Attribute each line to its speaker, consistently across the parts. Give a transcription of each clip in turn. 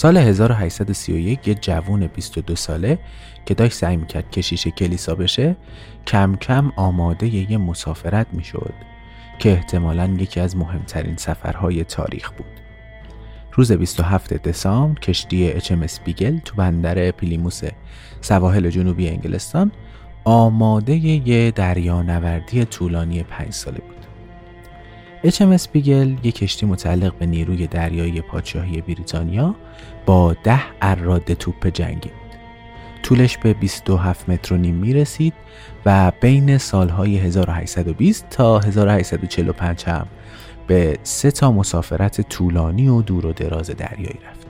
Speaker 1: سال 1831 یه جوون 22 ساله که داشت سعی می‌کرد کشیش کلیسا بشه کم کم آماده یه مسافرت می‌شد که احتمالا یکی از مهمترین سفرهای تاریخ بود. روز 27 دسامبر کشتی HMS بیگل تو بندر پیلیموس سواحل جنوبی انگلستان آماده یه دریانوردی طولانی پنج ساله بود. HMS بیگل یک کشتی متعلق به نیروی دریایی پادشاهی بریتانیا با ده اراد توپ جنگی بود. طولش به 27 متر و نیم می رسید و بین سالهای 1820 تا 1845 هم به سه تا مسافرت طولانی و دور و دراز دریایی رفت.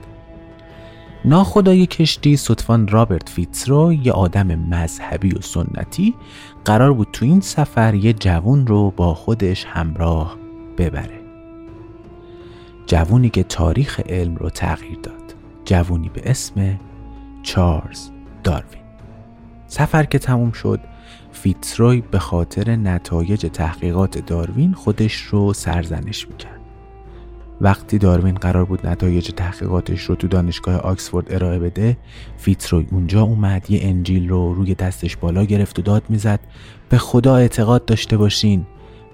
Speaker 1: ناخدای کشتی صدفان رابرت فیتزرو یه آدم مذهبی و سنتی قرار بود تو این سفر یه جوون رو با خودش همراه ببره. جوونی که تاریخ علم رو تغییر داد. جوونی به اسم چارلز داروین. سفر که تموم شد فیتزروی به خاطر نتایج تحقیقات داروین خودش رو سرزنش می‌کرد. وقتی داروین قرار بود نتایج تحقیقاتش رو تو دانشگاه آکسفورد ارائه بده فیتزروی اونجا اومد یه انجیل رو روی دستش بالا گرفت و داد می‌زد. به خدا اعتقاد داشته باشین.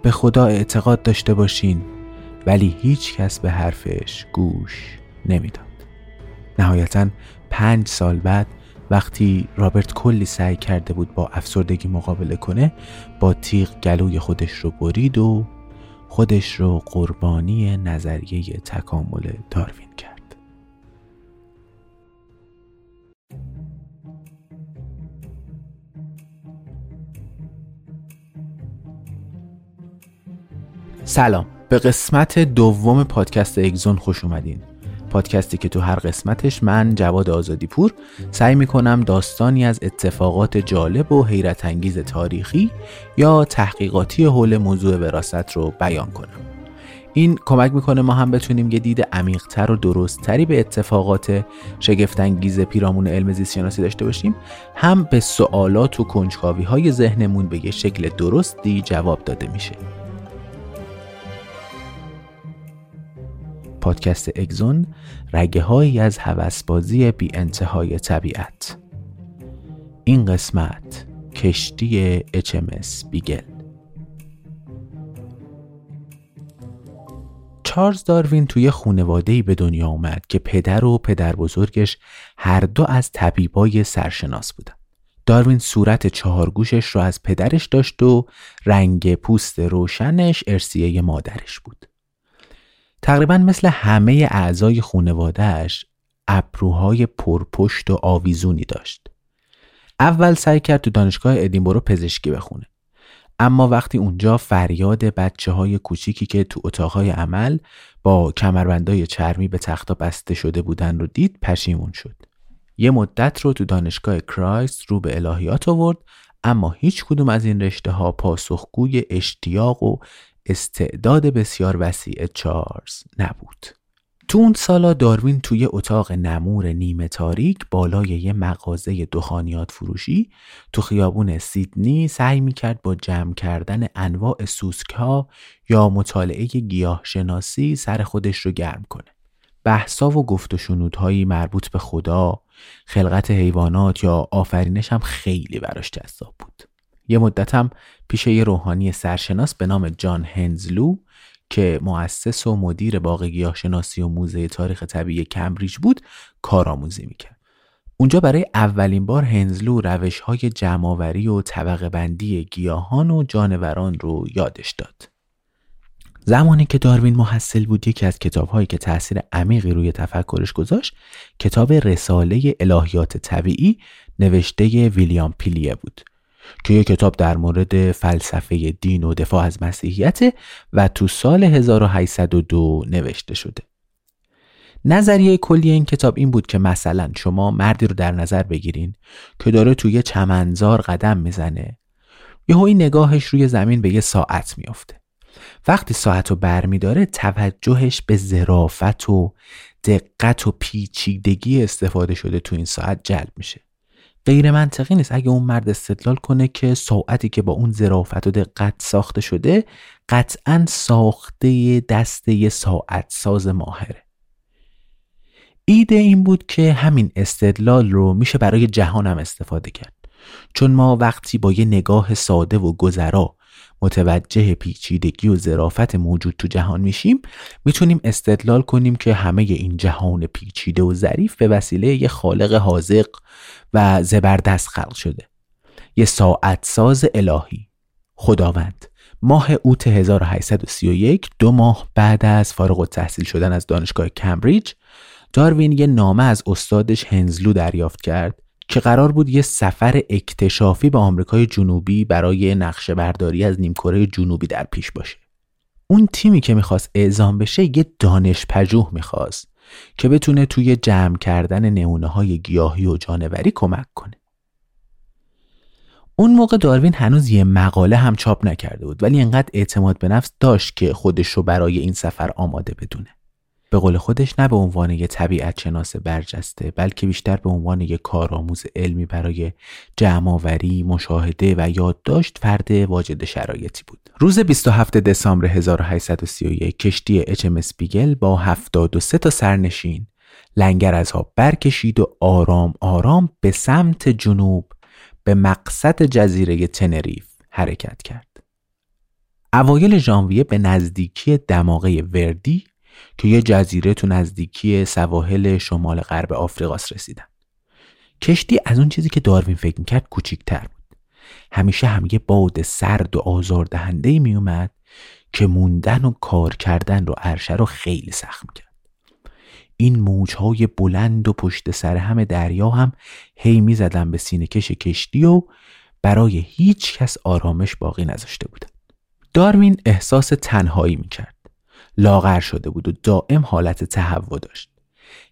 Speaker 1: به خدا اعتقاد داشته باشین ولی هیچ کس به حرفش گوش نمی‌داد. نهایتا پنج سال بعد وقتی رابرت کلی سعی کرده بود با افسردگی مقابله کنه با تیغ گلوی خودش رو برید و خودش رو قربانی نظریه تکامل داروین کرد. سلام. به قسمت دوم پادکست اگزون خوش اومدین. پادکستی که تو هر قسمتش من جواد آزادی پور سعی می‌کنم داستانی از اتفاقات جالب و حیرت انگیز تاریخی یا تحقیقاتی حول موضوع وراست رو بیان کنم. این کمک می‌کنه ما هم بتونیم یه دید عمیقتر و درستتری به اتفاقات شگفتانگیز پیرامون علم زیست شناسی داشته باشیم هم به سوالات و کنجکاوی های ذهنمون به یه شکل درستی جواب داده میشه. پادکست اگزون رگه از هوسبازی بی انتهای طبیعت این قسمت کشتی HMS بیگل چارلز داروین توی خونواده به دنیا اومد که پدر و پدر بزرگش هر دو از طبیبای سرشناس بودن. داروین صورت چهارگوشش رو از پدرش داشت و رنگ پوست روشنش ارسیه مادرش بود. تقریبا مثل همه اعضای خونوادهش ابروهای پرپشت و آویزونی داشت. اول سعی کرد تو دانشگاه ادینبرو پزشکی بخونه. اما وقتی اونجا فریاد بچه های کوچیکی که تو اتاقهای عمل با کمربندای چرمی به تختا بسته شده بودن رو دید پشیمون شد. یه مدت رو تو دانشگاه کرایست رو به الهیات آورد اما هیچ کدوم از این رشته ها پاسخگوی اشتیاق و استعداد بسیار وسیع چارلز نبود. تو اون سالا داروین توی اتاق نمور نیمه تاریک بالای یه مغازه دخانیات فروشی تو خیابون سیدنی سعی می‌کرد با جمع کردن انواع سوسک یا مطالعه گیاه شناسی سر خودش رو گرم کنه. بحثا و گفت و شنودهایی مربوط به خدا، خلقت حیوانات یا آفرینش هم خیلی براش جذاب بود. یه مدت هم پیش یه روحانی سرشناس به نام جان هنزلو که مؤسس و مدیر باغ گیاهشناسی و موزه تاریخ طبیعی کمبریج بود کارآموزی می‌کرد. اونجا برای اولین بار هنزلو روش های جمعآوری و طبقه بندی گیاهان و جانوران رو یادش داد. زمانی که داروین محصل بود یکی از کتابهایی که تاثیر عمیقی روی تفکرش گذاشت کتاب رساله الهیات طبیعی نوشته ویلیام پیلیه بود که یک کتاب در مورد فلسفه دین و دفاع از مسیحیت و تو سال 1802 نوشته شده. نظریه کلی این کتاب این بود که مثلا شما مردی رو در نظر بگیرین که داره توی چمنزار قدم می‌زنه. یهو این نگاهش روی زمین به یه ساعت میافته. وقتی ساعت رو برمیداره توجهش به ظرافت و دقت و پیچیدگی استفاده شده تو این ساعت جلب میشه. غیر منطقی نیست. اگه اون مرد استدلال کنه که ساعتی که با اون ظرافت و دقت ساخته شده قطعا ساخته دسته ساعت ساز ماهره. ایده این بود که همین استدلال رو میشه برای جهانم استفاده کرد. چون ما وقتی با یه نگاه ساده و گذرا متوجه پیچیدگی و ظرافت موجود تو جهان میشیم می‌تونیم استدلال کنیم که همه این جهان پیچیده و ظریف به وسیله یه خالق حاضق و زبردست خلق شده. یه ساعت ساز الهی. خداوند. ماه اوت 1831 دو ماه بعد از فارغ التحصیل شدن از دانشگاه کمبریج داروین یه نامه از استادش هنزلو دریافت کرد که قرار بود یه سفر اکتشافی به آمریکای جنوبی برای نقشه برداری از نیمکره جنوبی در پیش باشه. اون تیمی که می‌خواست اعزام بشه یه دانش پژوه می‌خواست. که بتونه توی جمع کردن نمونه های گیاهی و جانوری کمک کنه. اون موقع داروین هنوز یه مقاله هم چاپ نکرده بود ولی انقدر اعتماد به نفس داشت که خودش رو برای این سفر آماده بدونه. به قول خودش نه به عنوان یه طبیعت شناس برجسته بلکه بیشتر به عنوان یک کارآموز علمی برای جمعآوری، مشاهده و یادداشت فرد واجد شرایطی بود. روز 27 دسامبر 1831 کشتی اچ بیگل با 73 تا سرنشین لنگر از آب برکشید و آرام آرام به سمت جنوب به مقصد جزیره تنریف حرکت کرد. اوایل ژانویه به نزدیکی دماغه وردی که یه جزیره تو نزدیکی سواحل شمال غرب آفریقاس رسیدن. کشتی از اون چیزی که داروین فکر می‌کرد کوچیکتر بود. همیشه هم یه باد سرد و آزاردهنده میومد که موندن و کار کردن رو عرشه رو خیلی سخت کرد این موجهای بلند و پشت سر همه دریا هم هی می‌زدن به سینه کش کشتی و برای هیچ کس آرامش باقی نذاشته بودن. داروین احساس تنهایی می‌کرد. لاغر شده بود و دائم حالت تهوع داشت.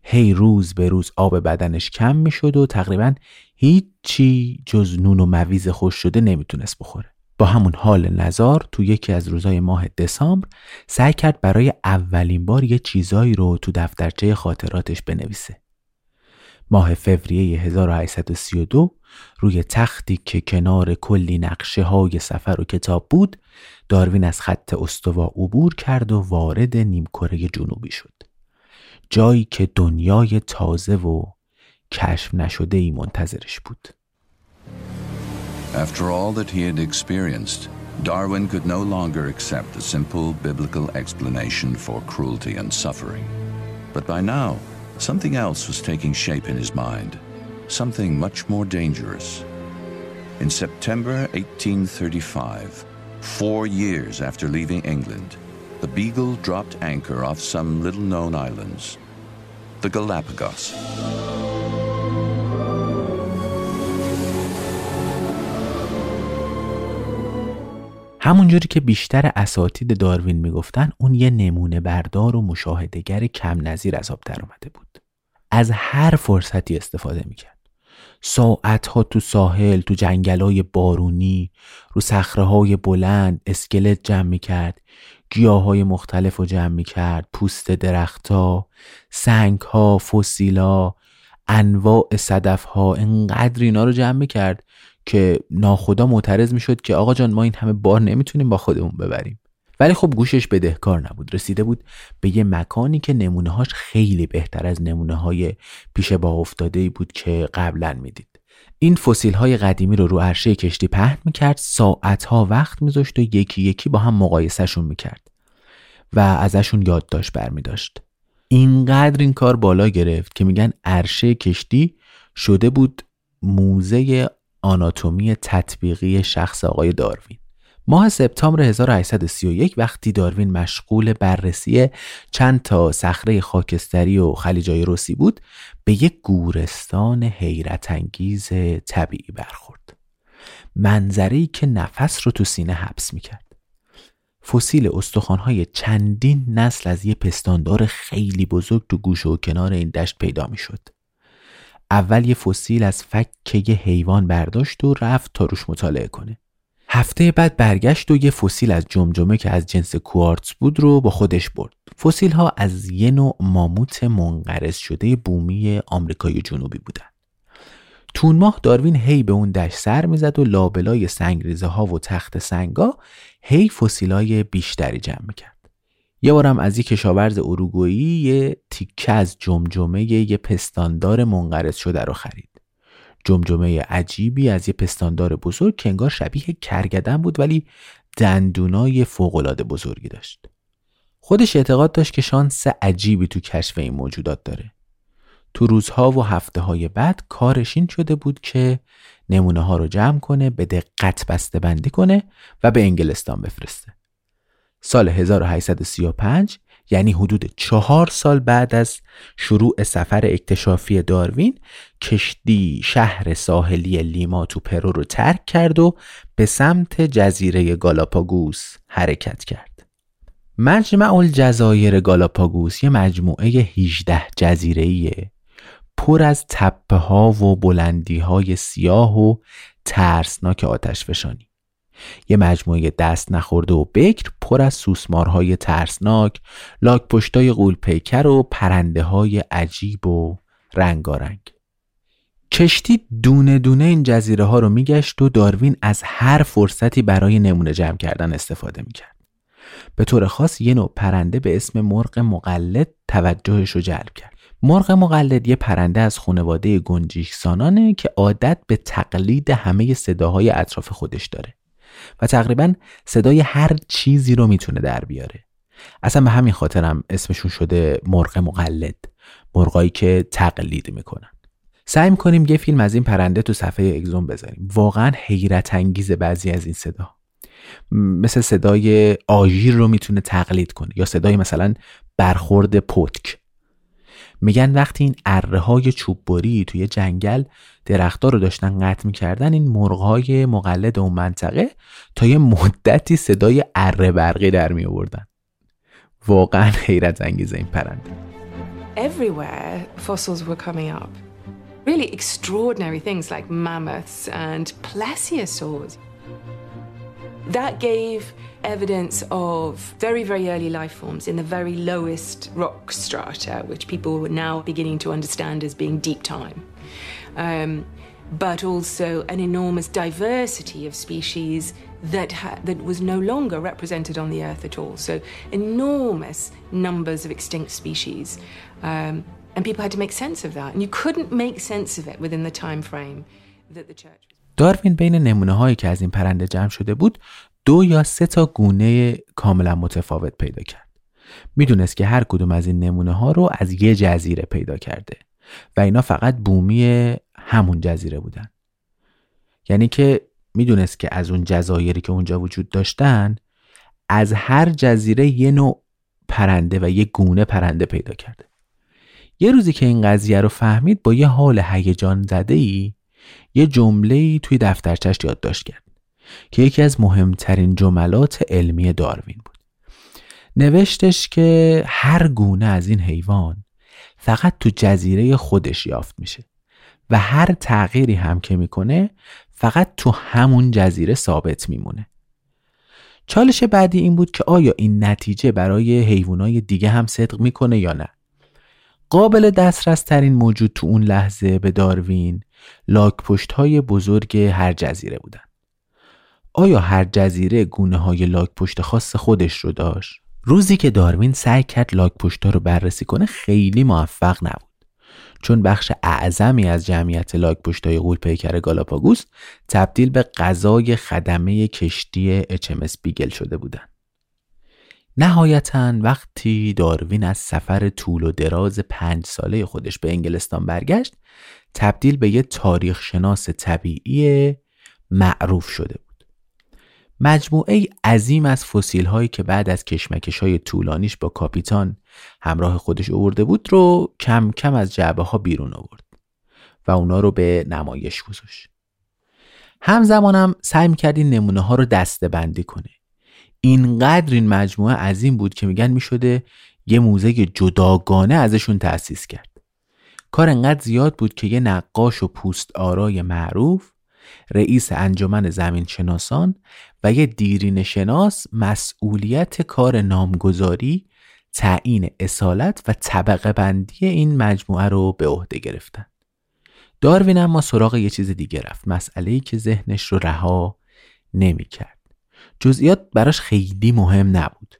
Speaker 1: هی روز به روز آب بدنش کم می شد و تقریبا هیچی جز نون و مویز خوش شده نمی‌تونست بخوره. با همون حال نظار تو یکی از روزای ماه دسامبر سعی کرد برای اولین بار یه چیزایی رو تو دفترچه خاطراتش بنویسه. ماه فوریه 1832 روی تختی که کنار کلی نقشه های سفر و کتاب بود داروین از خط استوا عبور کرد و وارد نیمکره جنوبی شد جایی که دنیای تازه و کشف نشده ای منتظرش بود
Speaker 2: After all that he had experienced, Darwin could no longer accept the simple biblical explanation for cruelty and suffering. But by now, something else was taking shape in his mind, something much more dangerous. In September 1835, Four years after leaving England, the Beagle dropped anchor off some little known islands, the Galapagos.
Speaker 1: همونجوری که بیشتر اساتید داروین می‌گفتن اون یه نمونه بردار و مشاهدهگر کم نظیر از آب در اومده بود. از هر فرصتی استفاده می‌کرد. ساعت ها تو ساحل تو جنگل های بارونی رو سخره بلند اسکلت جمع می‌کرد گیاه های مختلف رو جمع می‌کرد پوست درختها سنگ ها فسیلا انواع صدف ها انقدر اینا رو جمع می‌کرد که ناخدا معترض می‌شد که آقا جان ما این همه بار نمی‌تونیم با خودمون ببریم. ولی خب گوشش بدهکار نبود. رسیده بود به یه مکانی که نمونه هاش خیلی بهتر از نمونه های پیش با افتاده بود که قبلا می‌دید. این فسیل های قدیمی رو رو عرشه کشتی پهن می‌کرد ساعت ها وقت میذاشت و یکی یکی با هم مقایسهشون می‌کرد و ازشون یادداشت برمیداشت. اینقدر این کار بالا گرفت که میگن عرشه کشتی شده بود موزه آناتومی تطبیقی شخص آقای داروین. ماه سپتامبر 1831 وقتی داروین مشغول بررسی چند تا صخره خاکستری و خلیجای روسی بود به یک گورستان حیرت انگیز طبیعی برخورد. منظری که نفس رو تو سینه حبس می‌کرد. فسیل استخوانهای چندین نسل از یه پستاندار خیلی بزرگ تو گوش و کنار این دشت پیدا می‌شد. اول یه فسیل از فک یه حیوان برداشت و رفت تا روش مطالعه کنه هفته بعد برگشت و یه فسیل از جمجمه که از جنس کوارتز بود رو با خودش برد. فسیل ها از یه نوع ماموت منقرض شده بومی آمریکای جنوبی بودن. تون ماه داروین هی به اون دشت سر می‌زد و لابلای سنگریزه ها و تخت سنگا هی فسیلای بیشتری جمع می‌کرد. یه بارم از یک کشاورز اروگویی یه تیکه از جمجمه یه پستاندار منقرض شده رو خرید. جمجمه عجیبی از یه پستاندار بزرگ که انگار شبیه کرگدن بود ولی دندونای فوقالعاده بزرگی داشت. خودش اعتقاد داشت که شانس عجیبی تو کشف این موجودات داره. تو روزها و هفته های بعد کارش این شده بود که نمونه ها رو جمع کنه به دقت بسته بندی کنه و به انگلستان بفرسته. سال 1835 یعنی حدود چهار سال بعد از شروع سفر اکتشافی داروین کشتی شهر ساحلی لیما تو پرو رو ترک کرد و به سمت جزیره گالاپاگوس حرکت کرد. مجمع الجزایر گالاپاگوس یه مجموعه 18 جزیره پر از تپه ها و بلندی های سیاه و ترسناک آتش فشانی یه مجموعه دست نخورده و بکر پر از سوسمارهای ترسناک، لاک پشتای قولپیکر و پرنده های عجیب و رنگارنگ. کشتی دونه دونه این جزیره ها رو میگشت و داروین از هر فرصتی برای نمونه جمع کردن استفاده می‌کرد. به طور خاص یه نوع پرنده به اسم مرغ مقلد توجهش رو جلب کرد. مرغ مقلد یه پرنده از خانواده گنجیکسانانه که عادت به تقلید همه صداهای اطراف خودش داره. و تقریبا صدای هر چیزی رو می‌تونه در بیاره. اصلا به همین خاطرم اسمشون شده مرغ مقلد مرغایی که تقلید می‌کنن. سعی می‌کنیم یه فیلم از این پرنده تو صفحه اگزون بذاریم. واقعا حیرت انگیز بعضی از این صدا. مثل صدای آژیر رو می‌تونه تقلید کنه یا صدای مثلا برخورد پتک. میگن وقتی این اره های چوببری توی جنگل درختها رو داشتن قطع می‌کردن این مرغهای مقلد اون منطقه تا یه مدتی صدای اره برقی در می آوردن واقعا حیرت انگیزه این پرنده
Speaker 3: Everywhere fossils were coming up. Really extraordinary things like mammoths and plesiosaurs. That gave evidence of very, very early life forms in the very lowest rock strata, which people were now beginning to understand as being deep time. Um, but also an enormous diversity of species that ha- that was no longer represented on the earth at all. So enormous numbers of extinct species, um, and people had to make sense of that, and you couldn't make sense of it within the time frame that the church.
Speaker 1: داروین بین نمونه هایی که از این پرنده جمع شده بود دو یا سه تا گونه کاملا متفاوت پیدا کرد. می‌دونست که هر کدوم از این نمونه ها رو از یه جزیره پیدا کرده و اینا فقط بومی همون جزیره بودن. یعنی که می‌دونست که از اون جزایری که اونجا وجود داشتن از هر جزیره یه نوع پرنده و یه گونه پرنده پیدا کرده. یه روزی که این قضیه رو فهمید با یه حال هیجان زده ای یه جمله توی دفترچش یادداشت کرد. که یکی از مهمترین جملات علمی داروین بود نوشتش که هر گونه از این حیوان فقط تو جزیره خودش یافت میشه و هر تغییری هم که می‌کنه فقط تو همون جزیره ثابت میمونه چالش بعدی این بود که آیا این نتیجه برای حیوانای دیگه هم صدق می‌کنه یا نه قابل دسترس ترین موجود تو اون لحظه به داروین لاک پشت های بزرگ هر جزیره بودن آیا هر جزیره گونه های لاک پشت خاص خودش رو داشت؟ روزی که داروین سعی کرد لاک پشت رو بررسی کنه خیلی موفق نبود چون بخش اعظمی از جمعیت لاک پشتای غول پیکر گالاپاگوس تبدیل به غذای خدمه کشتی HMS بیگل شده بودند. نهایتا وقتی داروین از سفر طول و دراز پنج ساله خودش به انگلستان برگشت تبدیل به یه تاریخ شناس طبیعی معروف شده بود. مجموعه عظیم از فسیل هایی که بعد از کشمکش های طولانیش با کاپیتان همراه خودش آورده بود رو کم کم از جعبه ها بیرون آورد و اونا رو به نمایش گذاشت. همزمانم سعی می‌کرد این نمونه ها رو دسته بندی کنه. اینقدر این مجموعه عظیم بود که میگن می‌شده یه موزه جداگانه ازشون تأسیس کرد. کار انقدر زیاد بود که یه نقاش و پوست آرای معروف رئیس انجمن زمین شناسان و یه دیرین شناس مسئولیت کار نامگذاری تعیین اصالت و طبقه بندی این مجموعه رو به عهده گرفتن. داروین اما سراغ یه چیز دیگه رفت مسئله ای که ذهنش رو رها نمی کرد جزئیات براش خیلی مهم نبود.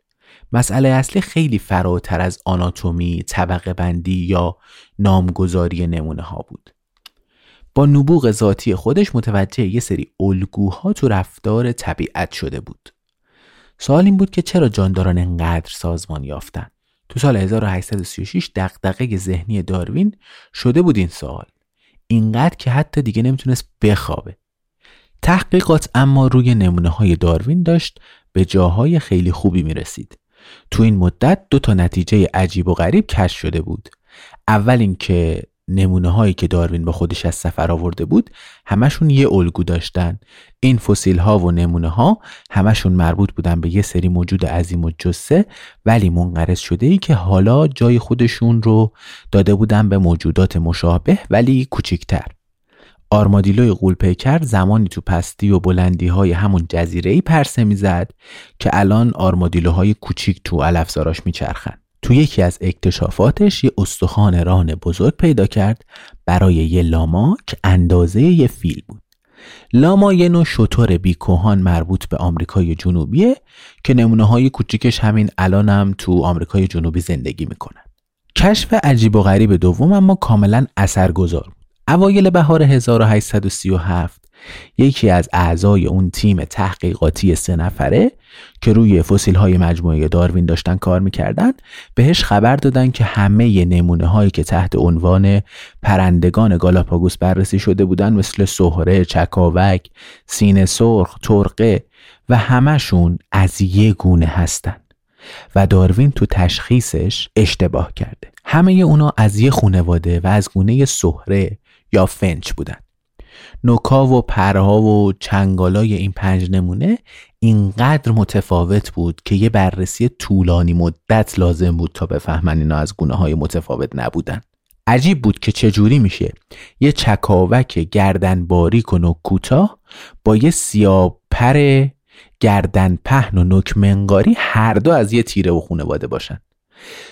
Speaker 1: مسئله اصلی خیلی فراتر از آناتومی، طبقه بندی یا نامگذاری نمونه ها بود. با نبوغ ذاتی خودش متوجه یه سری الگوها تو رفتار طبیعت شده بود. سوال این بود که چرا جانداران انقدر سازمان یافتن؟ تو سال 1836 دغدغه ذهنی داروین شده بود این سوال. اینقدر که حتی دیگه نمی‌تونست بخوابه. تحقیقات اما روی نمونه های داروین داشت به جاهای خیلی خوبی می‌رسید. تو این مدت دو تا نتیجه عجیب و غریب کشف شده بود. اول اینکه نمونه هایی که داروین با خودش از سفر آورده بود همشون یه الگو داشتن. این فسیل ها و نمونه ها همشون مربوط بودن به یه سری موجود عظیم و جسه ولی منقرض شده ای که حالا جای خودشون رو داده بودن به موجودات مشابه ولی کوچیکتر آرمادیلوی قولپیکر زمانی تو پستی و بلندی های همون جزیره ای پرسه می‌زد که الان آرمادیلوهای کوچیک تو علفزاراش میچرخن. تو یکی از اکتشافاتش یه استخوان ران بزرگ پیدا کرد برای یه لاما که اندازه یه فیل بود. لاما یه نوع شطور بیکوهان مربوط به آمریکای جنوبیه که نمونه های کوچیکش همین الانم هم تو آمریکای جنوبی زندگی می‌کنن. کشف عجیب و غریب دوم اما کاملا اثرگذار بود. اوایل بهار 1837 یکی از اعضای اون تیم تحقیقاتی سه نفره که روی فسیل های مجموعه داروین داشتن کار می‌کردن بهش خبر دادن که همه نمونه هایی که تحت عنوان پرندگان گالاپاگوس بررسی شده بودن مثل سهره، چکاوک، سینه سرخ، ترقه و همشون از یه گونه هستن و داروین تو تشخیصش اشتباه کرده. همه اونا از یه خونواده و از گونه سهره یا فنچ بودن. نوکا و پرها و چنگالای این پنج نمونه اینقدر متفاوت بود که یه بررسی طولانی مدت لازم بود تا بفهمن اینا از گونه های متفاوت نبودن. عجیب بود که چجوری میشه یه چکاوک گردن باریک و نوک کوتاه با یه سیاه پر گردن پهن و نوک منقاری هر دو از یه تیره و خونواده باشن.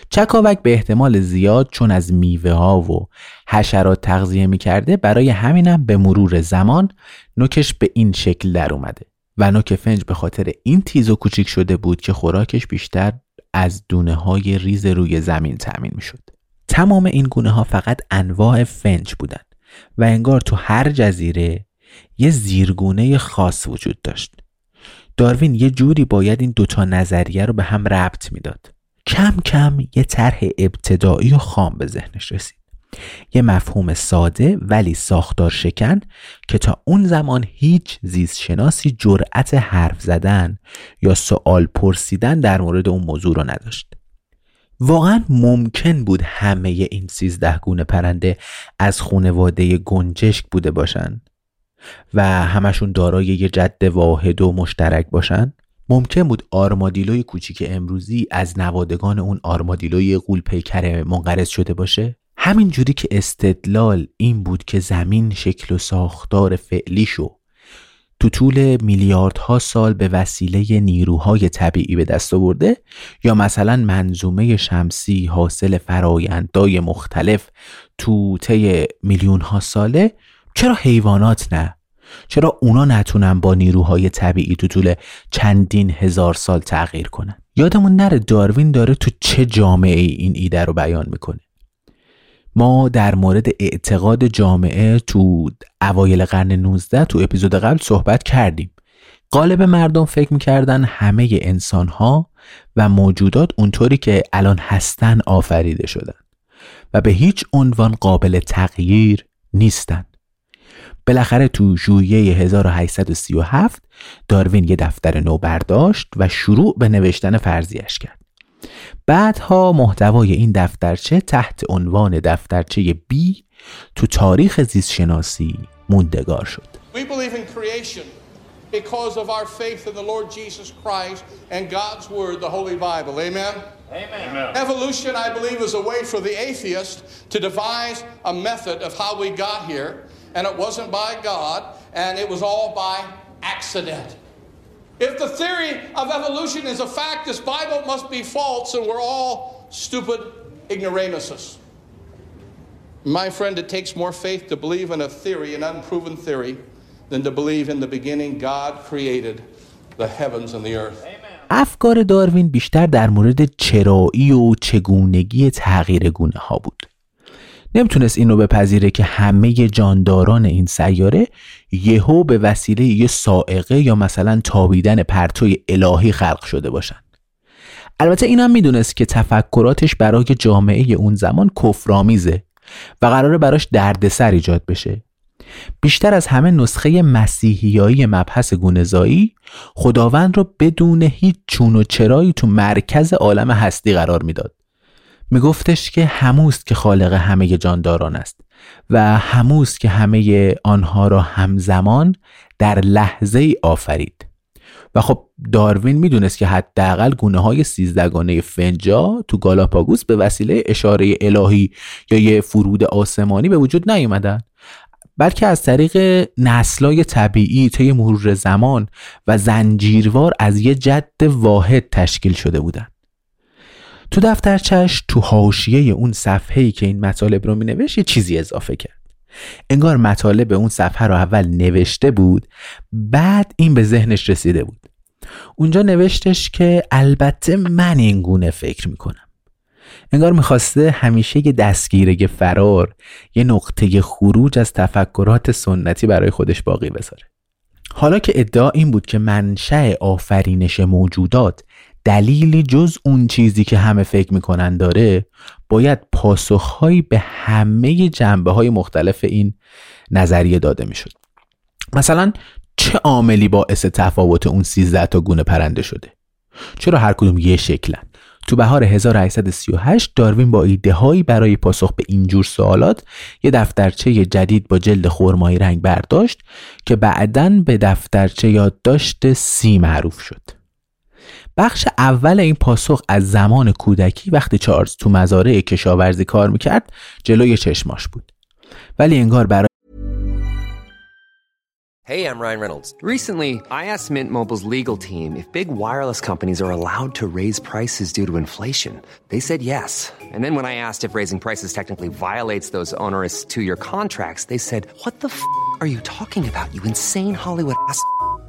Speaker 1: چکاوک به احتمال زیاد چون از میوه ها و حشرات تغذیه می‌کرده برای همینم به مرور زمان نوکش به این شکل در اومده و نوک فنج به خاطر این تیز و کوچیک شده بود که خوراکش بیشتر از دونه های ریز روی زمین تأمین می‌شد. تمام این گونه ها فقط انواع فنج بودند و انگار تو هر جزیره یه زیرگونه خاص وجود داشت. داروین یه جوری باید این دوتا نظریه رو به هم ربط می‌داد. کم کم یه طرح ابتدایی و خام به ذهنش رسید. یه مفهوم ساده ولی ساختار شکن که تا اون زمان هیچ زیست شناسی جرأت حرف زدن یا سوال پرسیدن در مورد اون موضوع رو نداشت. واقعا ممکن بود همه این سیزده گونه پرنده از خونواده گنجشک بوده باشن و همشون دارای یه جد واحد و مشترک باشن؟ ممکن بود آرمادیلوی کوچیک امروزی از نوادگان اون آرمادیلوی قول پیکر منقرض شده باشه؟ همین جوری که استدلال این بود که زمین شکل و ساختار فعلیشو تو طول میلیاردها سال به وسیله نیروهای طبیعی به دست آورده یا مثلا منظومه شمسی حاصل فرایندهای مختلف تو طی میلیون ها ساله چرا حیوانات نه؟ چرا اونا نتونن با نیروهای طبیعی تو طول چندین هزار سال تغییر کنن؟ یادمون نره داروین داره تو چه جامعه ای این ایده رو بیان می‌کنه. ما در مورد اعتقاد جامعه تو اوایل قرن 19 تو اپیزود قبل صحبت کردیم. غالب مردم فکر می‌کردن همه انسان ها و موجودات اونطوری که الان هستن آفریده شدن و به هیچ عنوان قابل تغییر نیستن. بالاخره تو ژوئیه 1837 داروین یه دفتر نو برداشت و شروع به نوشتن فرضیش کرد بعدها محتوای این دفترچه تحت عنوان دفترچه بی تو تاریخ زیستشناسی موندگار شد
Speaker 4: We believe in creation because of our faith in the Lord Jesus Christ and God's Word, the Holy Bible. Amen? Amen. Evolution, I believe, is a way for the atheist to devise a method of how we got here, and it wasn't by God, and it was all by accident. If the theory of evolution is a fact, this Bible must be false, and we're all stupid ignoramuses. My friend, it takes more faith to believe in a theory, an unproven theory, than to believe in the beginning God created the heavens and the earth.
Speaker 1: افکار داروین بیشتر در مورد چرایی و چگونگی تغییر گونه ها بود نمی‌تونست این رو بپذیره که همه جانداران این سیاره یهو به وسیله یه سائقه یا مثلا تابیدن پرتوی الهی خلق شده باشن. البته اینم می‌دونست که تفکراتش برای جامعه اون زمان کفرآمیزه و قراره براش دردسر ایجاد بشه. بیشتر از همه نسخه مسیحیایی مبحث گونهزایی خداوند را بدون هیچ چون و چرایی تو مرکز عالم هستی قرار می‌داد. میگفتش که هموست که خالق همه جانداران است و هموست که همه آنها را همزمان در لحظه ای آفرید. و خب داروین می‌دونست که حداقل گونه های سیزدگانه فنجا تو گالاپاگوس به وسیله اشاره الهی یا یه فرود آسمانی به وجود نیومدن بلکه از طریق نسلای طبیعی طی مرور زمان و زنجیروار از یه جد واحد تشکیل شده بودن. تو دفترچش تو حاشیه اون صفحه‌ای که این مطالب رو مینوشت یه چیزی اضافه کرد. انگار مطالب اون صفحه رو اول نوشته بود بعد این به ذهنش رسیده بود. اونجا نوشتش که البته من این گونه فکر می‌کنم. انگار می‌خواسته همیشه یه دستگیره فرار یه نقطه خروج از تفکرات سنتی برای خودش باقی بذاره. حالا که ادعا این بود که منشأ آفرینش موجودات دلیلی جز اون چیزی که همه فکر می‌کنن داره باید پاسخهایی به همه جنبه های مختلف این نظریه داده می‌شد. مثلا چه عاملی باعث تفاوت اون 13 تا گونه پرنده شده؟ چرا هر کدوم یه شکلن؟ تو بهار 1838 داروین با ایده هایی برای پاسخ به اینجور سوالات یه دفترچه جدید با جلد خرمایی رنگ برداشت که بعدا به دفترچه یادداشت سی معروف شد. بخش اول این پاسخ از زمان کودکی وقتی چارلز تو مزارع کشاورزی کار می‌کرد جلوی چشماش بود ولی انگار برای
Speaker 5: Hey, I'm Ryan Reynolds. Recently, I asked Mint Mobile's legal team if big wireless companies are allowed to raise prices due to inflation. They said yes. And then when I asked if raising prices technically violates those onerous two-year contracts, they said, "What the f*** are you talking about? You insane Hollywood ass."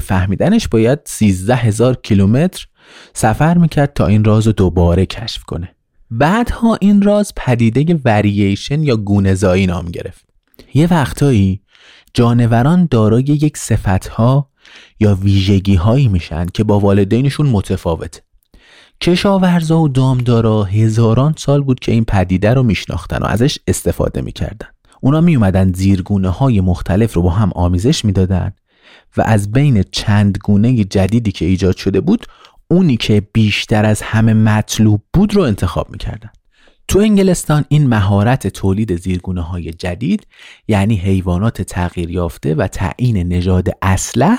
Speaker 1: فهمیدنش باید 13 هزار کیلومتر سفر می‌کرد تا این راز رو دوباره کشف کنه. بعدها این راز پدیده ورییشن یا گونه‌زایی نام گرفت. یه وقتایی جانوران دارای یک صفتها یا ویژگی هایی میشن که با والدینشون متفاوته. کشاورزا و دامدارا هزاران سال بود که این پدیده رو میشناختن و ازش استفاده می‌کردن. اونا می اومدن زیرگونه های مختلف رو با هم آمیزش می‌دادن و از بین چند گونه جدیدی که ایجاد شده بود اونی که بیشتر از همه مطلوب بود رو انتخاب می‌کردن. تو انگلستان این مهارت تولید زیرگونه های جدید یعنی حیوانات تغییر یافته و تعیین نژاد اسلح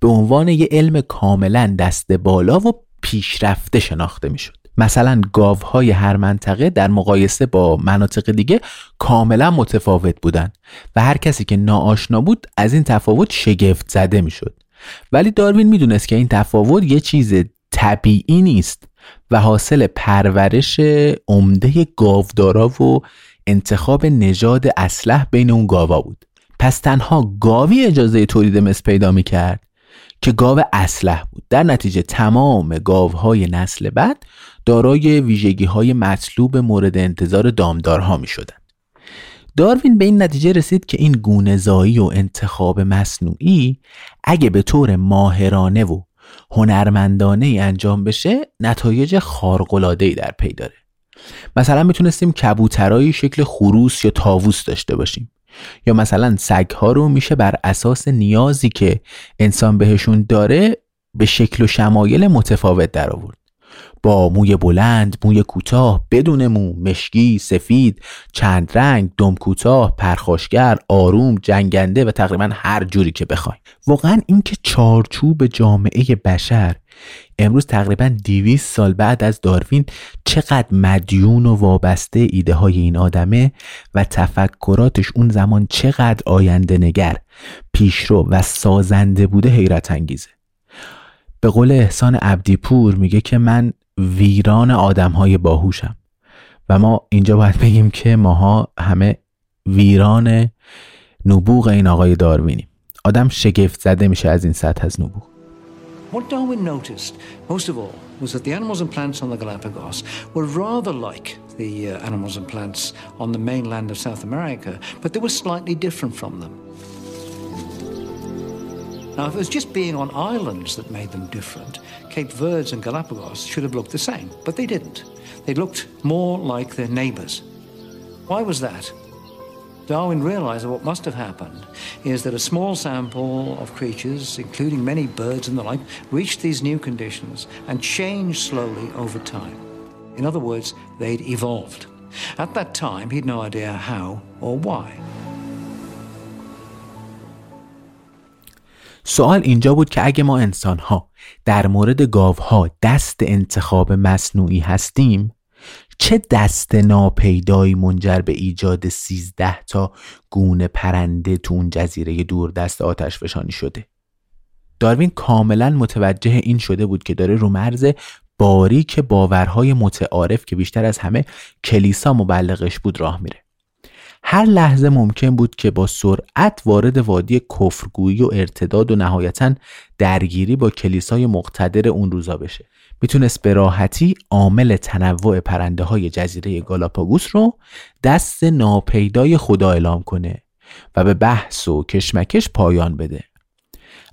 Speaker 1: به عنوان یه علم کاملا دست بالا و پیشرفته شناخته می‌شد. مثلا گاوهای هر منطقه در مقایسه با مناطق دیگه کاملا متفاوت بودند و هر کسی که ناآشنا بود از این تفاوت شگفت زده می‌شد. ولی داروین می‌دونست که این تفاوت یه چیز طبیعی نیست و حاصل پرورش عمده گاودارا و انتخاب نژاد اسلح بین اون گاوا بود. پس تنها گاوی اجازه تولید مثل پیدا می کرد که گاو اسلح بود. در نتیجه تمام گاوهای نسل بعد دارای ویژگی های مطلوب مورد انتظار دامدارها می شدن. داروین به این نتیجه رسید که این گونهزایی و انتخاب مصنوعی اگه به طور ماهرانه و هنرمندانه ای انجام بشه نتایج خارق‌العاده‌ای در پی داره. مثلا می‌تونستیم کبوترایی شکل خروس یا تاووس داشته باشیم. یا مثلا سگ ها رو میشه بر اساس نیازی که انسان بهشون داره به شکل و شمایل متفاوت در آورد با موی بلند، موی کوتاه، بدون مو، مشکی، سفید، چند رنگ، دم کوتاه، پرخاشگر، آروم، جنگنده و تقریبا هر جوری که بخوای. واقعا اینکه چارچوب جامعه بشر امروز تقریبا 200 سال بعد از داروین چقدر مدیون و وابسته ایده های این آدمه و تفکراتش اون زمان چقدر آینده نگر پیشرو و سازنده بوده حیرت انگیزه. به قول احسان عبدیپور میگه که من ویران آدم های باهوشم و ما اینجا باید بگیم که ماها همه ویران نبوغ این آقای داروینیم. آدم شگفت زده میشه از این سطح از نبوغ.
Speaker 6: What Darwin noticed, most of all, was that the animals and plants on the Galapagos were rather like the uh, animals and plants on the mainland of South America, but they were slightly different from them. Now, if it was just being on islands that made them different, Cape Verdes and Galapagos should have looked the same, but they didn't. They looked more like their neighbors. Why was that? Darwin realized that what must have happened is that a small sample of creatures, including many birds and the like, reached these new conditions and changed slowly over time. In other words, they'd evolved. At that time, he'd no idea how or why.
Speaker 1: سوال اینجا بود که اگه ما انسان ها در مورد گاوها دست انتخاب مصنوعی هستیم چه دست ناپیدایی منجر به ایجاد سیزده تا گونه پرنده تو اون جزیره دور دست آتش فشانی شده؟ داروین کاملا متوجه این شده بود که داره رو مرز باریک باورهای متعارف که بیشتر از همه کلیسا مبلغش بود راه میره. هر لحظه ممکن بود که با سرعت وارد وادی کفرگویی و ارتداد و نهایتا درگیری با کلیسای مقتدر اون روزا بشه. می‌تونست به راحتی عامل تنوع پرنده های جزیره گالاپاگوس رو دست ناپیدای خدا اعلام کنه و به بحث و کشمکش پایان بده.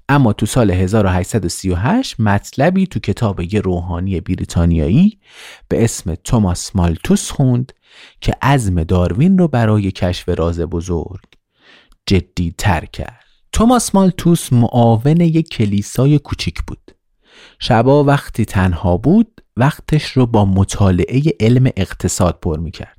Speaker 1: اما تو سال 1838 مطلبی تو کتاب یه روحانی بریتانیایی به اسم توماس مالتوس خوند که عزم داروین رو برای کشف راز بزرگ جدی تر کرد. توماس مالتوس معاون یک کلیسای کوچیک بود. شبا وقتی تنها بود وقتش رو با مطالعه علم اقتصاد پر می کرد.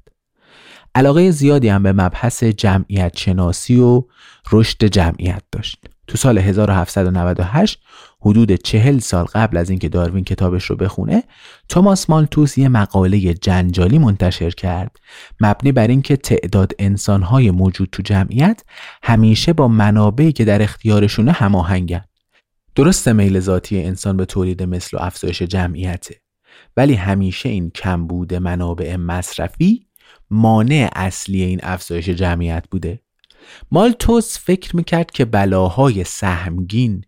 Speaker 1: علاقه زیادی هم به مبحث جمعیت شناسی و رشد جمعیت داشت. تو سال 1798 حدود چهل سال قبل از اینکه داروین کتابش رو بخونه توماس مالتوس یه مقاله جنجالی منتشر کرد مبنی بر اینکه تعداد انسانهای موجود تو جمعیت همیشه با منابعی که در اختیارشونه هماهنگن درست میل ذاتی انسان به تولید مثل و افزایش جمعیته. ولی همیشه این کمبود منابع مصرفی مانع اصلی این افزایش جمعیت بوده. مالتوس فکر می‌کرد که بلاهای سهمگین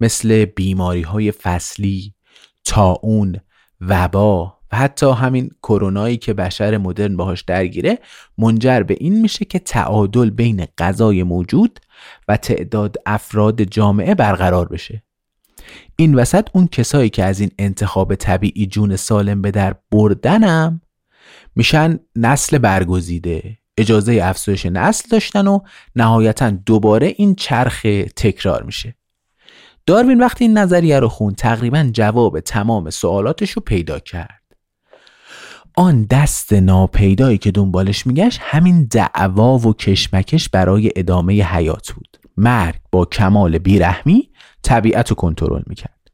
Speaker 1: مثل بیماری های فصلی، تاون، وبا و حتی همین کرونایی که بشر مدرن باهاش درگیره منجر به این میشه که تعادل بین غذای موجود و تعداد افراد جامعه برقرار بشه. این وسط اون کسایی که از این انتخاب طبیعی جون سالم به در بردنم میشن نسل برگزیده. اجازه افزایش نسل داشتن و نهایتا دوباره این چرخ تکرار میشه. داروین وقتی این نظریه رو خون تقریبا جواب تمام سوالاتش رو پیدا کرد. آن دست ناپیدایی که دنبالش میگشت همین دعوا و کشمکش برای ادامه حیات بود. مرگ با کمال بیرحمی طبیعت رو کنترل می‌کرد.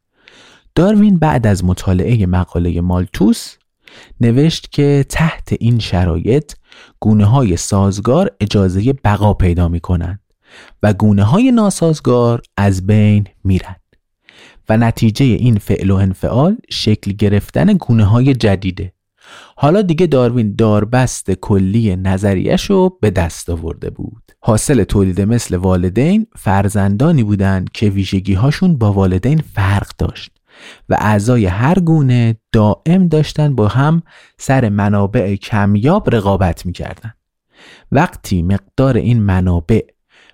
Speaker 1: داروین بعد از مطالعه مقاله مالتوس نوشت که تحت این شرایط گونه های سازگار اجازه بقا پیدا می کنند و گونه های ناسازگار از بین میرند و نتیجه این فعل و انفعال شکل گرفتن گونه های جدیده. حالا دیگه داروین داربست کلی نظریش رو به دست آورده بود. حاصل تولید مثل والدین فرزندانی بودند که ویژگی هاشون با والدین فرق داشت و اعضای هر گونه دائم داشتن با هم سر منابع کمیاب رقابت می‌کردن. وقتی مقدار این منابع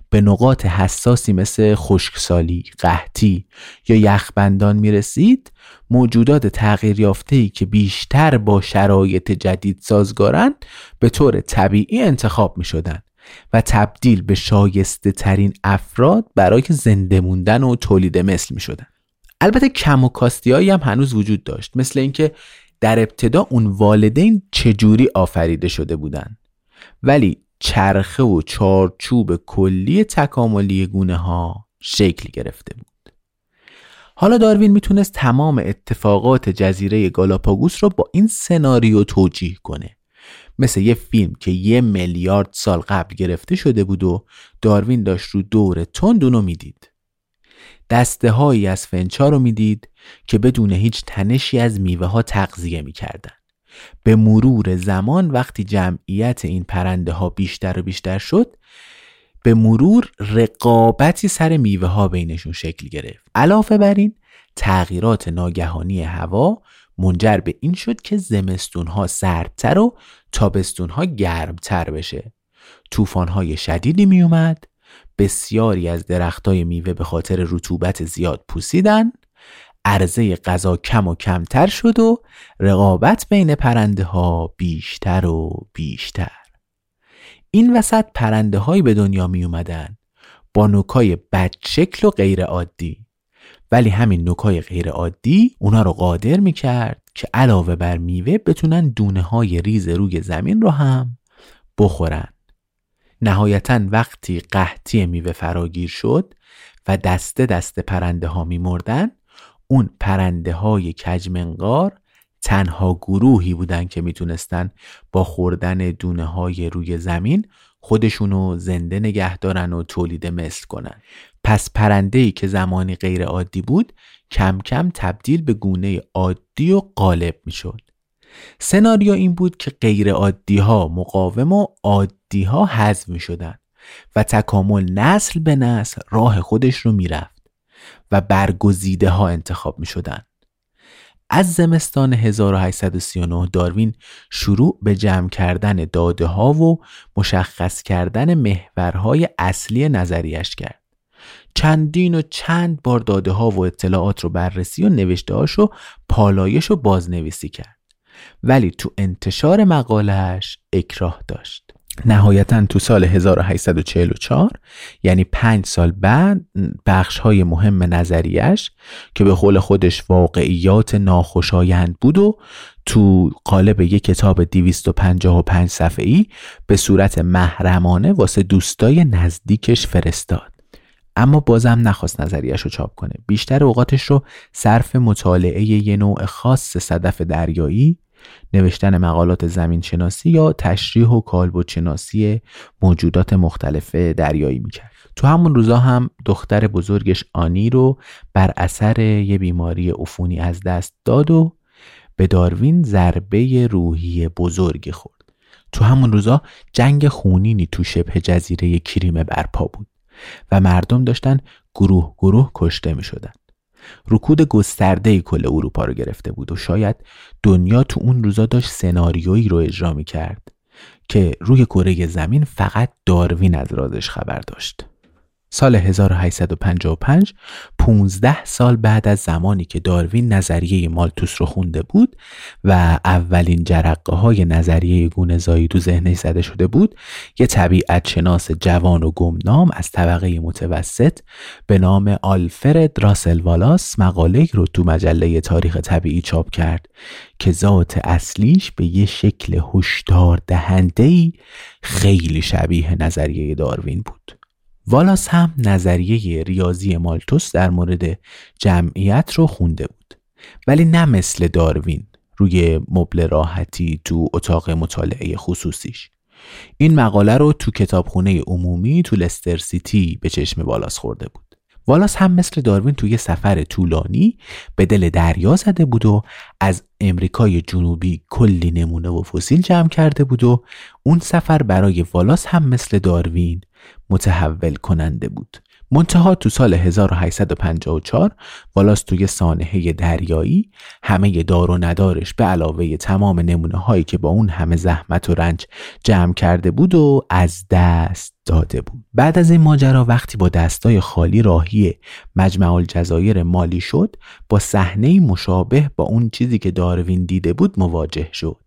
Speaker 1: به نقاط حساسی مثل خشکسالی، قحطی یا یخبندان می رسید موجودات تغییر یافته که بیشتر با شرایط جدید سازگارن به طور طبیعی انتخاب می شدن و تبدیل به شایسته ترین افراد برای زنده موندن و تولید مثل می شدن. البته کم و هم هنوز وجود داشت مثل اینکه در ابتدا اون والدین چجوری آفریده شده بودن ولی چرخه و چارچوب کلی تکاملی گونه ها شکل گرفته بود. حالا داروین می‌تونست تمام اتفاقات جزیره گالاپاگوس رو با این سناریو توجیه کنه. مثل یه فیلم که یه میلیارد سال قبل گرفته شده بود و داروین داشت رو دور تندونو می‌دید. دسته هایی از فنچا رو می‌دید که بدون هیچ تنشی از میوه ها تغذیه می‌کردن. به مرور زمان وقتی جمعیت این پرنده ها بیشتر و بیشتر شد به مرور رقابتی سر میوه ها بینشون شکل گرفت. علاوه بر این تغییرات ناگهانی هوا منجر به این شد که زمستون ها سردتر و تابستون ها گرمتر بشه. طوفان های شدیدی می بسیاری از درختای میوه به خاطر رطوبت زیاد پوسیدن. عرضه غذا کم و کمتر شد و رقابت بین پرنده ها بیشتر و بیشتر. این وسط پرنده هایی به دنیا می اومدن با نوکای بدشکل و غیر عادی. ولی همین نوکای غیر عادی اونا رو قادر می کرد که علاوه بر میوه بتونن دونه های ریز روی زمین رو هم بخورن. نهایتا وقتی قحطی میوه فراگیر شد و دسته دسته پرنده ها می مردن اون پرنده های کجمنگار تنها گروهی بودن که می‌تونستن با خوردن دونه های روی زمین خودشونو زنده نگه دارن و تولید مثل کنن. پس پرنده ای که زمانی غیر عادی بود کم کم تبدیل به گونه عادی و غالب می‌شد. سناریو این بود که غیر عادی ها مقاوم و عادی ها حذف می شدن و تکامل نسل به نسل راه خودش رو می‌رفت. و برگزیده ها انتخاب می شدن. از زمستان 1839 داروین شروع به جمع کردن داده ها و مشخص کردن محورهای اصلی نظریش کرد. چندین و چند بار داده ها و اطلاعات رو بررسی و نوشته هاشو پالایش و بازنویسی کرد. ولی تو انتشار مقالش اکراه داشت. نهایتا تو سال 1844 یعنی پنج سال بعد بخش های مهم نظریش که به قول خودش واقعیات ناخوشایند بود و تو قالب یک کتاب 255 صفحه‌ای به صورت محرمانه واسه دوستای نزدیکش فرستاد. اما بازم نخواست نظریش رو چاپ کنه. بیشتر اوقاتش رو صرف مطالعه یه نوع خاص صدف دریایی نوشتن مقالات زمین شناسی یا تشریح و کالبد شناسی موجودات مختلف دریایی می‌کرد تو همون روزا هم دختر بزرگش آنی رو بر اثر یه بیماری عفونی از دست داد و به داروین ضربه روحی بزرگی خورد تو همون روزا جنگ خونینی تو شبه جزیره کریمه برپا بود و مردم داشتن گروه گروه کشته می شدن. رکود گسترده کل اروپا رو گرفته بود و شاید دنیا تو اون روزا داشت سناریویی رو اجرا می کرد که روی کره زمین فقط داروین از رازش خبر داشت. سال 1855 15 سال بعد از زمانی که داروین نظریه مالتوس رو خونده بود و اولین جرقه های نظریه گونه‌زایی تو ذهنش زده شده بود یه طبیعت شناس جوان و گمنام از طبقه متوسط به نام آلفرد راسل والاس مقاله رو تو مجله تاریخ طبیعی چاپ کرد که ذات اصلیش به یه شکل هشدار دهنده خیلی شبیه نظریه داروین بود. والاس هم نظریه ریاضی مالتوس در مورد جمعیت رو خونده بود. ولی نه مثل داروین روی مبل راحتی تو اتاق مطالعه خصوصیش. این مقاله رو تو کتابخونه عمومی تو لستر سیتی به چشم والاس خورده بود. والاس هم مثل داروین توی سفر طولانی به دل دریا زده بود و از امریکای جنوبی کلی نمونه و فسیل جمع کرده بود و اون سفر برای والاس هم مثل داروین متحول کننده بود. منتها تو سال 1854 والاس توی سانحه دریایی همه دار و ندارش به علاوه تمام نمونه هایی که با اون همه زحمت و رنج جمع کرده بود و از دست داده بود. بعد از این ماجرا وقتی با دستای خالی راهی مجمع الجزایر مالی شد با صحنه مشابه با اون چیزی که داروین دیده بود مواجه شد.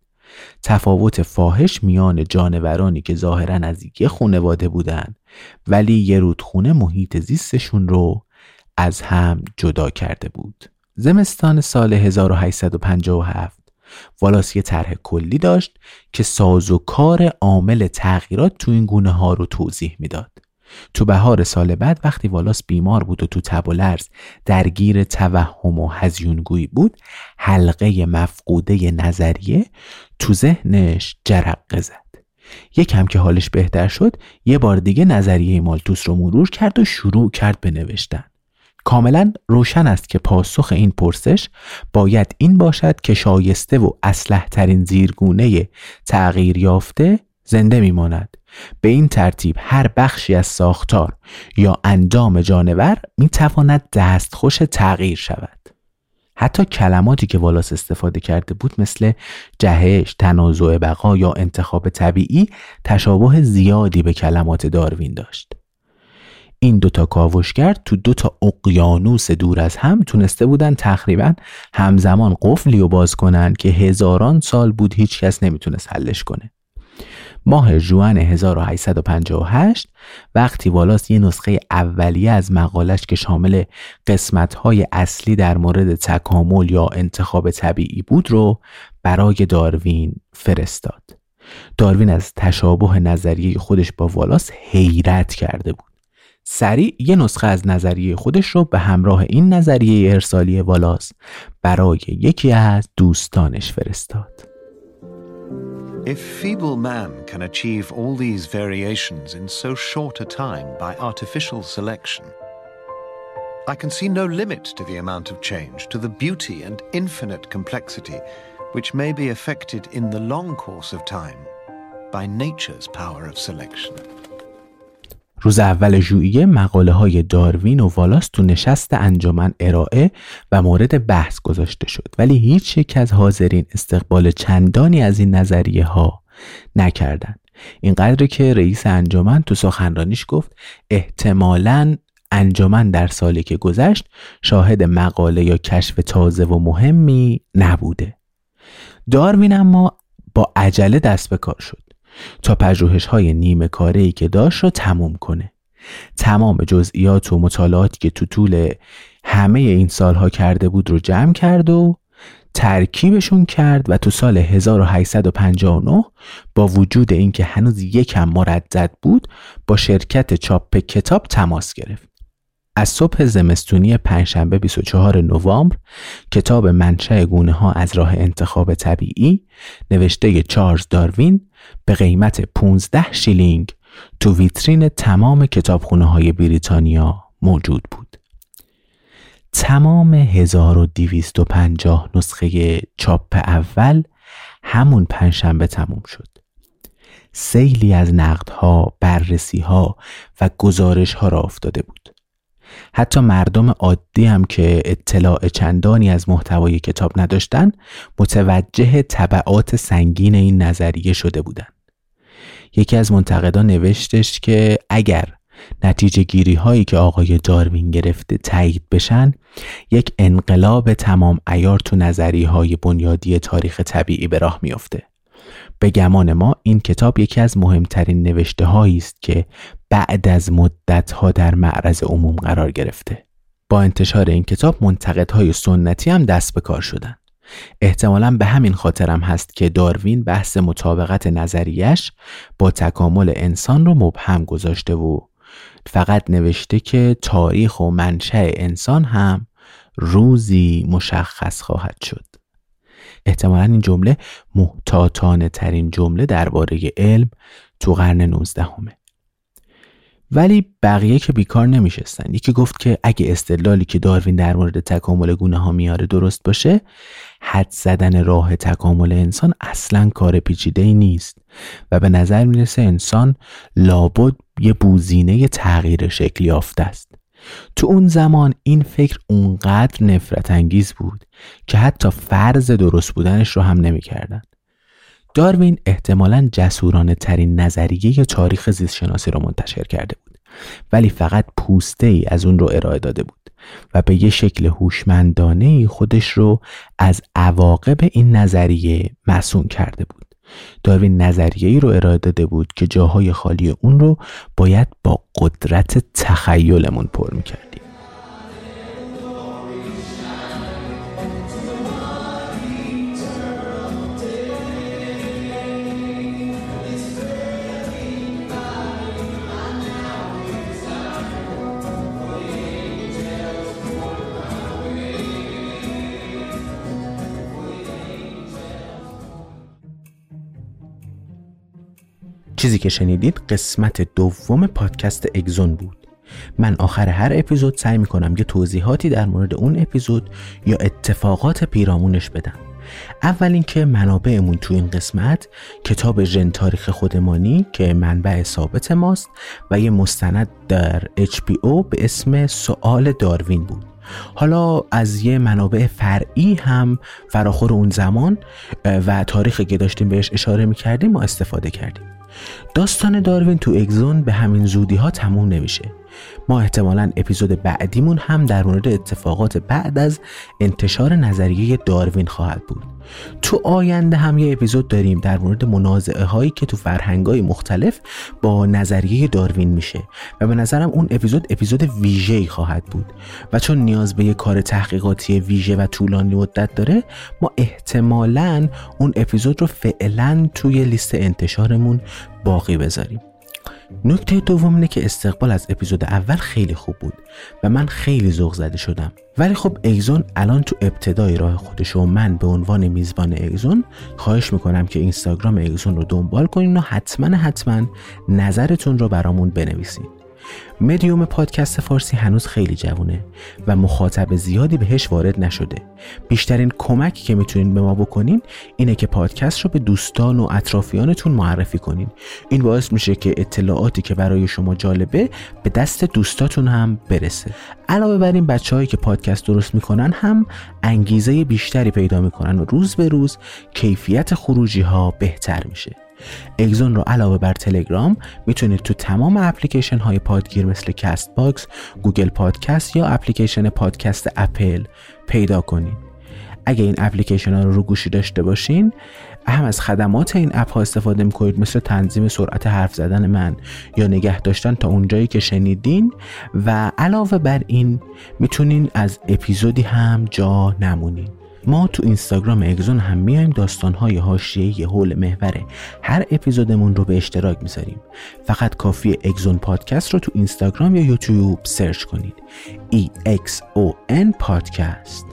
Speaker 1: تفاوت فاحش میان جانورانی که ظاهرا از یک خانواده بودن ولی یه رودخونه محیط زیستشون رو از هم جدا کرده بود زمستان سال 1857 والاس یه طرح کلی داشت که ساز و کار عامل تغییرات تو این گونه ها رو توضیح می‌داد. تو بهار سال بعد وقتی والاس بیمار بود و تو تب و لرز درگیر توهم و هزیونگویی بود حلقه مفقوده نظریه تو ذهنش جرقه زد. یکم که حالش بهتر شد یه بار دیگه نظریه مالتوس رو مرور کرد و شروع کرد به نوشتن. کاملا روشن است که پاسخ این پرسش باید این باشد که شایسته و اسلح ترین زیرگونه تغییر یافته زنده میماند. به این ترتیب هر بخشی از ساختار یا اندام جانور می تواند دستخوش تغییر شود. حتی کلماتی که والاس استفاده کرده بود مثل جهش، تنازع بقا یا انتخاب طبیعی تشابه زیادی به کلمات داروین داشت. این دوتا کاوشگر تو دوتا اقیانوس دور از هم تونسته بودن تقریبا همزمان قفلی و باز کنن که هزاران سال بود هیچ کس نمی‌تونست حلش کنه. ماه جوان 1858 وقتی والاس یه نسخه اولیه از مقالش که شامل قسمتهای اصلی در مورد تکامل یا انتخاب طبیعی بود رو برای داروین فرستاد. داروین از تشابه نظریه خودش با والاس حیرت کرده بود. سریع یه نسخه از نظریه خودش رو به همراه این نظریه ارسالی والاس برای یکی از دوستانش فرستاد.
Speaker 7: If feeble man can achieve all these variations in so short a time by artificial selection, I can see no limit to the amount of change, to the beauty and infinite complexity which may be effected in the long course of time by nature's power of selection.
Speaker 1: روز اول ژوئیه مقاله های داروین و والاس تو نشست انجمن ارائه و مورد بحث گذاشته شد. ولی هیچ یک از حاضرین استقبال چندانی از این نظریه ها نکردند اینقدر که رئیس انجمن تو سخنرانیش گفت احتمالاً انجمن در سالی که گذشت شاهد مقاله یا کشف تازه و مهمی نبوده. داروین اما با عجله دست به کار شد. تا پژوهش های نیمه کاره که داشت رو تموم کنه. تمام جزئیات و مطالعاتی که تو طول همه این سالها کرده بود رو جمع کرد و ترکیبشون کرد و تو سال 1859 با وجود اینکه هنوز یکم مردد بود با شرکت چاپ کتاب تماس گرفت. از صبح زمستونی پنجشنبه 24 نوامبر کتاب منشأ گونه ها از راه انتخاب طبیعی نوشته چارلز داروین به قیمت 15 شیلینگ تو ویترین تمام کتابخونه های بریتانیا موجود بود. تمام 1250 نسخه چاپ اول همون پنجشنبه تموم شد. سیلی از نقدها، بررسیها و گزارش ها را افتاده بود. حتی مردم عادی هم که اطلاع چندانی از محتوای کتاب نداشتن متوجه طبعات سنگین این نظریه شده بودند. یکی از منتقدان نوشتش که اگر نتیجه گیری هایی که آقای داروین گرفته تایید بشن یک انقلاب تمام ایار تو نظری های بنیادی تاریخ طبیعی به راه میافته. به گمان ما این کتاب یکی از مهمترین نوشته هایی است که بعد از مدت ها در معرض عموم قرار گرفته. با انتشار این کتاب منتقدهای سنتی هم دست به کار شدن. احتمالا به همین خاطرم هست که داروین بحث مطابقت نظریش با تکامل انسان رو مبهم گذاشته و فقط نوشته که تاریخ و منشأ انسان هم روزی مشخص خواهد شد. احتمالا این جمله محتاطانه ترین جمله درباره علم تو قرن 19 همه. ولی بقیه که بیکار نمیشستن یکی گفت که اگه استدلالی که داروین در مورد تکامل گونه ها میاره درست باشه حد زدن راه تکامل انسان اصلا کار پیچیده ای نیست و به نظر می‌رسه انسان لابد یه بوزینه تغییر شکلی یافته است تو اون زمان این فکر اونقدر نفرت انگیز بود که حتی فرض درست بودنش رو هم نمی‌کردن. داروین احتمالا جسورانه ترین نظریه تاریخ زیستشناسی رو منتشر کرده بود. ولی فقط پوسته ای از اون رو ارائه داده بود و به یه شکل هوشمندانه خودش رو از عواقب این نظریه مسون کرده بود. داروین نظریه ای رو ارائه داده بود که جاهای خالی اون رو باید با قدرت تخیلمون پر می‌کردیم چیزی که شنیدید قسمت دوم پادکست اگزون بود. من آخر هر اپیزود سعی می‌کنم یه توضیحاتی در مورد اون اپیزود یا اتفاقات پیرامونش بدم. اول اینکه منابعمون تو این قسمت کتاب ژن تاریخ خودمانی که منبع ثابت ماست و یه مستند در HBO به اسم سوال داروین بود. حالا از یه منابع فرعی هم فراخور اون زمان و تاریخی که داشتیم بهش اشاره می‌کردیم ما استفاده کردیم. داستان داروین تو اگزون به همین زودی ها تموم نمیشه. ما احتمالا اپیزود بعدیمون هم در مورد اتفاقات بعد از انتشار نظریه داروین خواهد بود. تو آینده هم یه اپیزود داریم در مورد منازعه هایی که تو فرهنگ های مختلف با نظریه داروین میشه و به نظرم اون اپیزود اپیزود ویژه خواهد بود. و چون نیاز به یه کار تحقیقاتی ویژه و طولانی مدت داره ما احتمالا اون اپیزود رو فعلا توی لیست انتشارمون باقی بذاریم. نکته دوم اینه که استقبال از اپیزود اول خیلی خوب بود و من خیلی ذوق زده شدم. ولی خب ایزون الان تو ابتدای راه خودش و من به عنوان میزبان ایزون خواهش می‌کنم که اینستاگرام ایزون رو دنبال کنین و حتما حتما نظرتون رو برامون بنویسین. مدیوم پادکست فارسی هنوز خیلی جوونه و مخاطب زیادی بهش وارد نشده. بیشترین کمکی که می‌تونین به ما بکنین اینه که پادکست رو به دوستان و اطرافیانتون معرفی کنین. این باعث میشه که اطلاعاتی که برای شما جالبه به دست دوستاتون هم برسه. علاوه بر این بچه‌هایی که پادکست درست می‌کنن هم انگیزه بیشتری پیدا می‌کنن و روز به روز کیفیت خروجی ها بهتر میشه. اگزون رو علاوه بر تلگرام می‌تونید تو تمام اپلیکیشن های پادگیر مثل Castbox، گوگل پادکست یا اپلیکیشن پادکست اپل پیدا کنید. اگه این اپلیکیشن ها رو رو گوشی داشته باشین هم از خدمات این اپ ها استفاده می‌کنید مثل تنظیم سرعت حرف زدن من یا نگه داشتن تا اونجایی که شنیدین و علاوه بر این می‌تونین از اپیزودی هم جا نمونین ما تو اینستاگرام اگزون هم میایم داستانهای حاشیه‌ای حول محور هر اپیزودمون رو به اشتراک می‌ذاریم. فقط کافی اگزون پادکست رو تو اینستاگرام یا یوتیوب سرچ کنید. E X O N پادکست.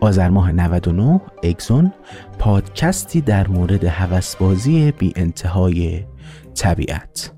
Speaker 1: آذر ماه 99 اگزون پادکستی در مورد هوسبازی بی انتهای طبیعت.